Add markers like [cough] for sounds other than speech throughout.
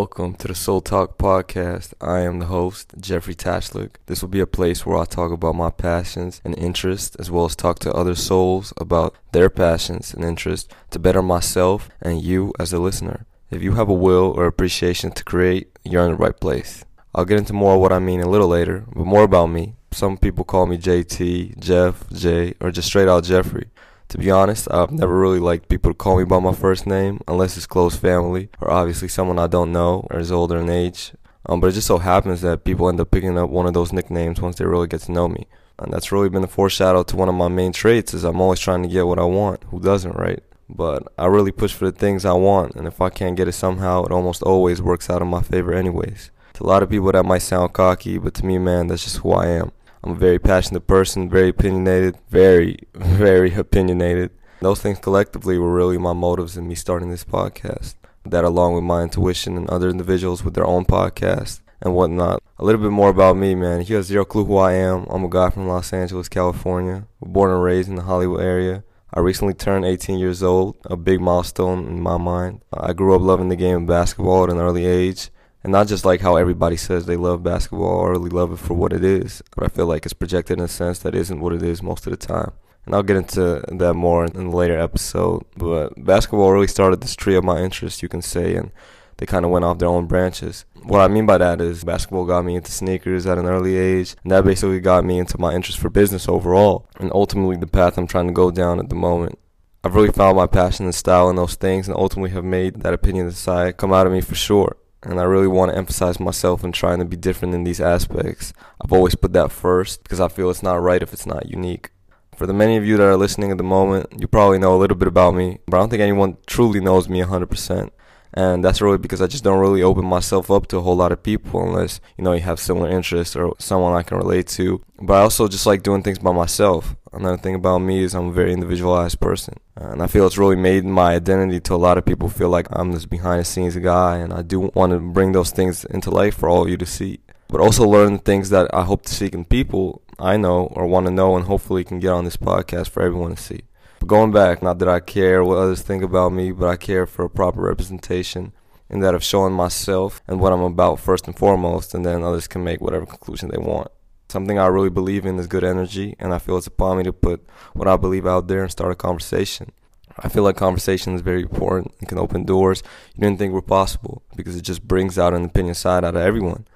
Welcome to the Soul Talk Podcast. I am the host, Jeffrey Tashlyk. This will be a place where I talk about my passions and interests, as well as talk to other souls about their passions and interests to better myself and you as a listener. If you have a will or appreciation to create, you're in the right place. I'll get into more of what I mean a little later, but more about me. Some people call me JT, Jeff, Jay, or just straight out Jeffrey. To be honest, I've never really liked people to call me by my first name unless it's close family or obviously someone I don't know or is older in age. Um, but it just so happens that people end up picking up one of those nicknames once they really get to know me. And that's really been a foreshadow to one of my main traits is I'm always trying to get what I want. Who doesn't, right? But I really push for the things I want, and if I can't get it somehow, it almost always works out in my favor anyways. To a lot of people that might sound cocky, but to me, man, that's just who I am. I'm a very passionate person, very opinionated, very, [laughs] very opinionated. Those things collectively were really my motives in me starting this podcast. That, along with my intuition and other individuals with their own podcasts and whatnot. A little bit more about me, man. If You have zero clue who I am. I'm a guy from Los Angeles, California, born and raised in the Hollywood area. I recently turned 18 years old, a big milestone in my mind. I grew up loving the game of basketball at an early age and not just like how everybody says they love basketball or really love it for what it is, but I feel like it's projected in a sense that isn't what it is most of the time. And I'll get into that more in a later episode. But basketball really started this tree of my interest, you can say, and they kind of went off their own branches. What I mean by that is basketball got me into sneakers at an early age, and that basically got me into my interest for business overall, and ultimately the path I'm trying to go down at the moment. I've really found my passion and style in those things, and ultimately have made that opinion of side come out of me for sure and I really want to emphasize myself in trying to be different in these aspects. I've always put that first because I feel it's not right if it's not unique. For the many of you that are listening at the moment, you probably know a little bit about me, but I don't think anyone truly knows me 100%. And that's really because I just don't really open myself up to a whole lot of people unless, you know, you have similar interests or someone I can relate to. But I also just like doing things by myself. Another thing about me is I'm a very individualized person. And I feel it's really made my identity to a lot of people feel like I'm this behind the scenes guy and I do want to bring those things into life for all of you to see. But also learn things that I hope to seek in people I know or want to know and hopefully can get on this podcast for everyone to see. But going back, not that I care what others think about me, but I care for a proper representation in that of showing myself and what I'm about first and foremost, and then others can make whatever conclusion they want. Something I really believe in is good energy, and I feel it's upon me to put what I believe out there and start a conversation. I feel like conversation is very important. It can open doors you didn't think were possible because it just brings out an opinion side out of everyone.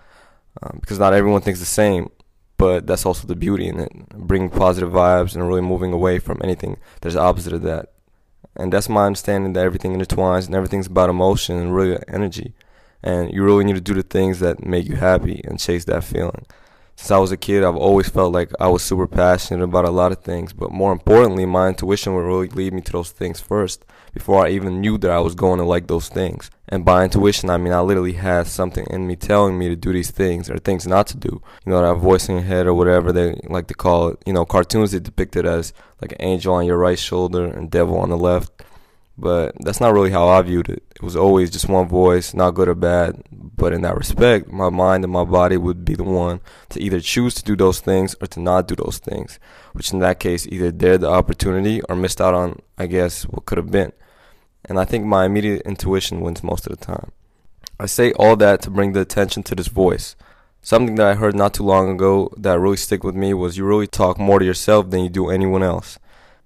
Um, because not everyone thinks the same, but that's also the beauty in it. Bringing positive vibes and really moving away from anything that's opposite of that. And that's my understanding that everything intertwines and everything's about emotion and really energy. And you really need to do the things that make you happy and chase that feeling since I was a kid, I've always felt like I was super passionate about a lot of things, but more importantly, my intuition would really lead me to those things first before I even knew that I was going to like those things. And by intuition, I mean I literally had something in me telling me to do these things or things not to do. You know, that voice in your head or whatever they like to call it. You know, cartoons they depict it as like an angel on your right shoulder and devil on the left. But that's not really how I viewed it. It was always just one voice, not good or bad. But in that respect, my mind and my body would be the one to either choose to do those things or to not do those things. Which in that case, either dared the opportunity or missed out on, I guess, what could have been. And I think my immediate intuition wins most of the time. I say all that to bring the attention to this voice. Something that I heard not too long ago that really stick with me was you really talk more to yourself than you do anyone else.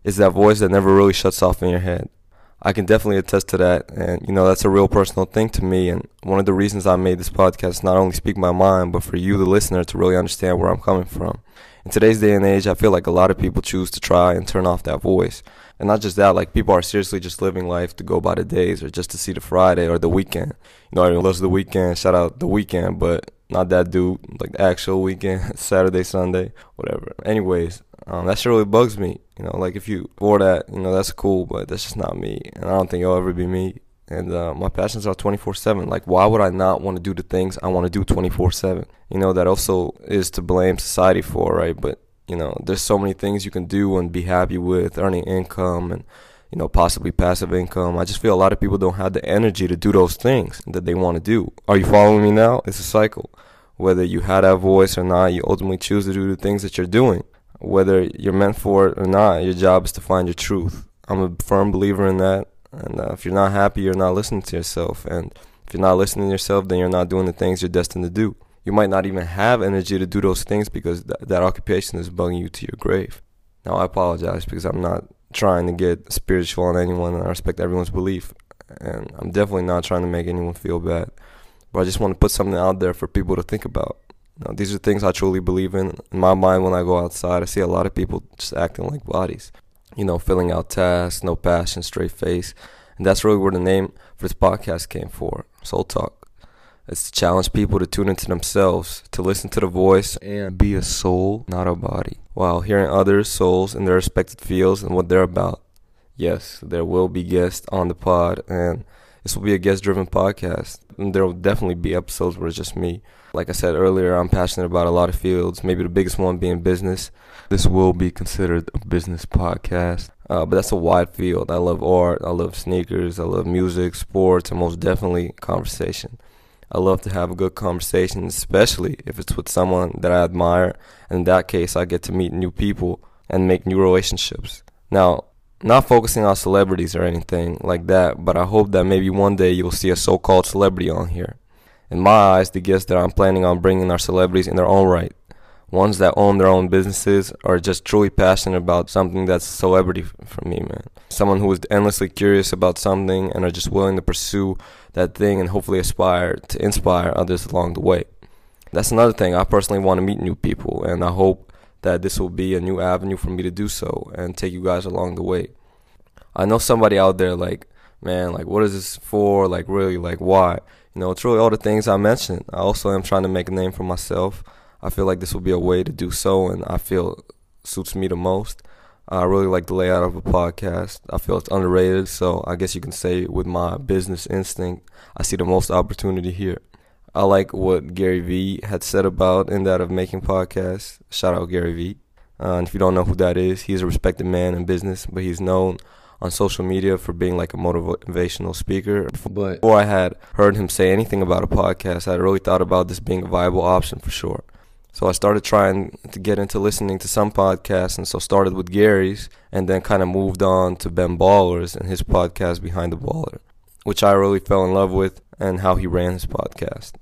It's that voice that never really shuts off in your head. I can definitely attest to that. And, you know, that's a real personal thing to me. And one of the reasons I made this podcast not only speak my mind, but for you, the listener, to really understand where I'm coming from. In today's day and age, I feel like a lot of people choose to try and turn off that voice. And not just that, like people are seriously just living life to go by the days or just to see the Friday or the weekend. You know, everyone loves the weekend. Shout out the weekend, but not that dude, like the actual weekend, [laughs] Saturday, Sunday, whatever. Anyways, um, that shit really bugs me. You know, like if you for that, you know, that's cool, but that's just not me, and I don't think it'll ever be me. And uh, my passions are 24/7. Like, why would I not want to do the things I want to do 24/7? You know, that also is to blame society for, right? But you know, there's so many things you can do and be happy with, earning income and you know, possibly passive income. I just feel a lot of people don't have the energy to do those things that they want to do. Are you following me now? It's a cycle. Whether you had that voice or not, you ultimately choose to do the things that you're doing whether you're meant for it or not, your job is to find your truth. I'm a firm believer in that. And uh, if you're not happy, you're not listening to yourself. And if you're not listening to yourself, then you're not doing the things you're destined to do. You might not even have energy to do those things because th- that occupation is bugging you to your grave. Now, I apologize because I'm not trying to get spiritual on anyone and I respect everyone's belief. And I'm definitely not trying to make anyone feel bad. But I just want to put something out there for people to think about. Know, these are things I truly believe in. In my mind, when I go outside, I see a lot of people just acting like bodies. You know, filling out tasks, no passion, straight face. And that's really where the name for this podcast came for Soul Talk. It's to challenge people to tune into themselves, to listen to the voice, and be a soul, not a body, while hearing others' souls in their respective fields and what they're about. Yes, there will be guests on the pod, and this will be a guest driven podcast. And there will definitely be episodes where it's just me. Like I said earlier, I'm passionate about a lot of fields, maybe the biggest one being business. This will be considered a business podcast. Uh, but that's a wide field. I love art, I love sneakers, I love music, sports, and most definitely conversation. I love to have a good conversation, especially if it's with someone that I admire. And in that case, I get to meet new people and make new relationships. Now, not focusing on celebrities or anything like that, but I hope that maybe one day you'll see a so called celebrity on here. In my eyes, the guests that I'm planning on bringing are celebrities in their own right ones that own their own businesses are just truly passionate about something that's celebrity for me, man. Someone who is endlessly curious about something and are just willing to pursue that thing and hopefully aspire to inspire others along the way. That's another thing. I personally want to meet new people, and I hope that this will be a new avenue for me to do so and take you guys along the way. I know somebody out there like, man, like, what is this for? Like, really, like, why? You know, it's really all the things I mentioned. I also am trying to make a name for myself. I feel like this will be a way to do so, and I feel suits me the most. I really like the layout of a podcast. I feel it's underrated, so I guess you can say with my business instinct, I see the most opportunity here. I like what Gary Vee had said about in that of making podcasts. Shout out Gary Vee. Uh, and if you don't know who that is, he's a respected man in business, but he's known on social media for being like a motivational speaker. But before I had heard him say anything about a podcast, I really thought about this being a viable option for sure. So I started trying to get into listening to some podcasts, and so started with Gary's, and then kind of moved on to Ben Baller's and his podcast Behind the Baller, which I really fell in love with and how he ran his podcast.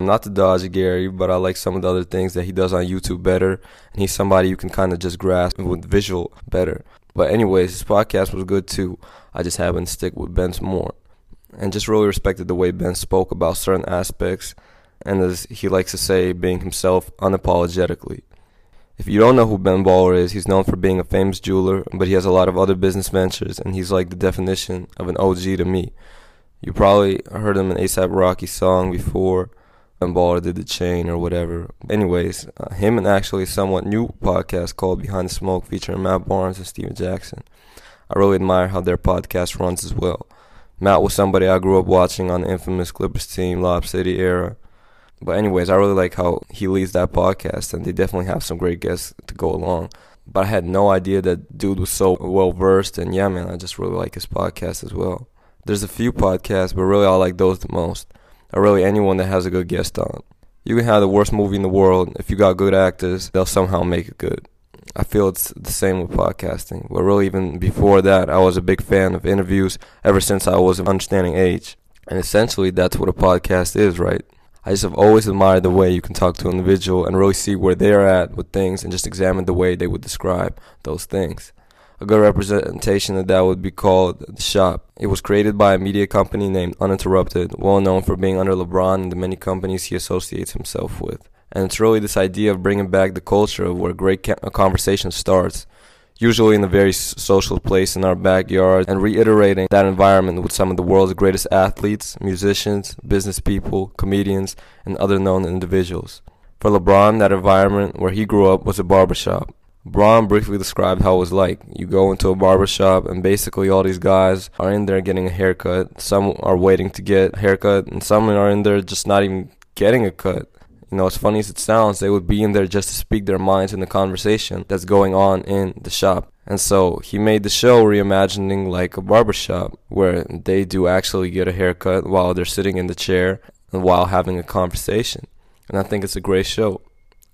Not to dodge Gary, but I like some of the other things that he does on YouTube better, and he's somebody you can kind of just grasp with visual better. But anyways, his podcast was good too. I just happened to stick with Ben's more, and just really respected the way Ben spoke about certain aspects and as he likes to say, being himself unapologetically. If you don't know who Ben Baller is, he's known for being a famous jeweler, but he has a lot of other business ventures, and he's like the definition of an OG to me. You probably heard him in ASAP Rocky's song before. Baller did the chain or whatever. Anyways, uh, him and actually somewhat new podcast called Behind the Smoke featuring Matt Barnes and Stephen Jackson. I really admire how their podcast runs as well. Matt was somebody I grew up watching on the infamous Clippers team, Lob City era. But anyways, I really like how he leads that podcast, and they definitely have some great guests to go along. But I had no idea that dude was so well versed, and yeah, man, I just really like his podcast as well. There's a few podcasts, but really I like those the most. Or really anyone that has a good guest on. You can have the worst movie in the world. If you got good actors, they'll somehow make it good. I feel it's the same with podcasting. But really, even before that, I was a big fan of interviews ever since I was of understanding age. And essentially, that's what a podcast is, right? I just have always admired the way you can talk to an individual and really see where they're at with things and just examine the way they would describe those things. A good representation of that would be called The Shop. It was created by a media company named Uninterrupted, well known for being under LeBron and the many companies he associates himself with. And it's really this idea of bringing back the culture of where great uh, conversation starts usually in a very social place in our backyard, and reiterating that environment with some of the world's greatest athletes, musicians, business people, comedians, and other known individuals. For LeBron, that environment where he grew up was a barbershop. Bron briefly described how it was like. You go into a barbershop and basically all these guys are in there getting a haircut. Some are waiting to get a haircut and some are in there just not even getting a cut. You know, as funny as it sounds, they would be in there just to speak their minds in the conversation that's going on in the shop. And so he made the show reimagining like a barbershop where they do actually get a haircut while they're sitting in the chair and while having a conversation. And I think it's a great show.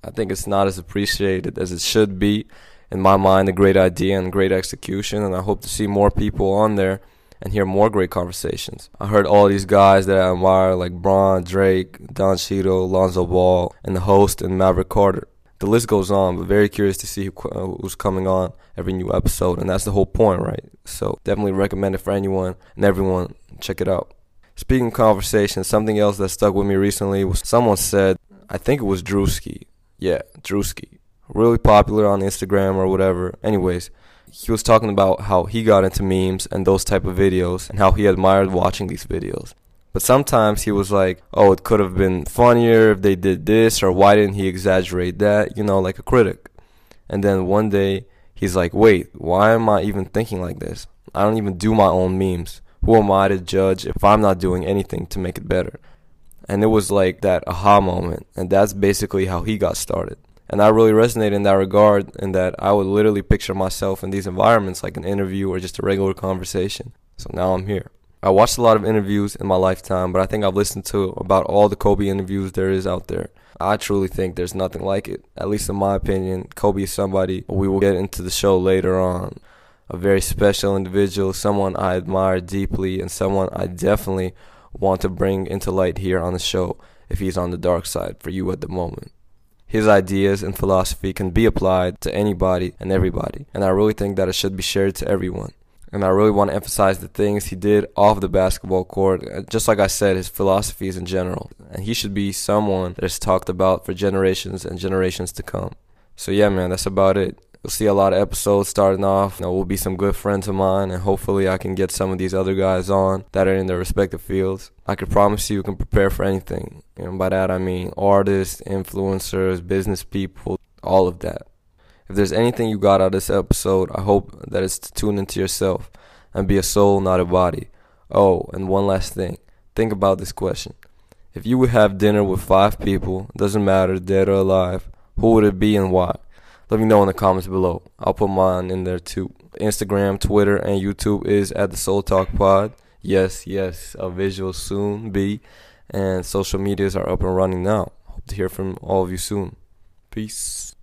I think it's not as appreciated as it should be. In my mind, a great idea and great execution. And I hope to see more people on there and hear more great conversations. I heard all these guys that I admire, like Bron, Drake, Don Cheadle, Lonzo Ball, and the host and Maverick Carter. The list goes on, but very curious to see uh, who's coming on every new episode, and that's the whole point, right? So definitely recommend it for anyone and everyone. Check it out. Speaking of conversation, something else that stuck with me recently was someone said, I think it was Drewski. Yeah, Drewski. Really popular on Instagram or whatever. Anyways, he was talking about how he got into memes and those type of videos and how he admired watching these videos. But sometimes he was like, oh, it could have been funnier if they did this, or why didn't he exaggerate that? You know, like a critic. And then one day, he's like, wait, why am I even thinking like this? I don't even do my own memes who am I to judge if I'm not doing anything to make it better? And it was like that aha moment. And that's basically how he got started. And I really resonate in that regard, in that I would literally picture myself in these environments like an interview or just a regular conversation. So now I'm here. I watched a lot of interviews in my lifetime, but I think I've listened to about all the Kobe interviews there is out there. I truly think there's nothing like it. At least in my opinion, Kobe is somebody we will get into the show later on a very special individual, someone I admire deeply, and someone I definitely want to bring into light here on the show if he's on the dark side for you at the moment. His ideas and philosophy can be applied to anybody and everybody, and I really think that it should be shared to everyone. And I really want to emphasize the things he did off the basketball court, uh, just like I said, his philosophies in general. And he should be someone that is talked about for generations and generations to come. So, yeah, man, that's about it. You'll see a lot of episodes starting off. You know, will be some good friends of mine, and hopefully I can get some of these other guys on that are in their respective fields. I can promise you, you can prepare for anything. Know, by that I mean artists, influencers, business people, all of that. If there's anything you got out of this episode, I hope that it's to tune into yourself and be a soul, not a body. Oh, and one last thing. Think about this question. If you would have dinner with five people, doesn't matter, dead or alive, who would it be and why? Let me know in the comments below. I'll put mine in there too. Instagram, Twitter, and YouTube is at the Soul Talk Pod. Yes, yes, a visual soon be. And social medias are up and running now. Hope to hear from all of you soon. Peace.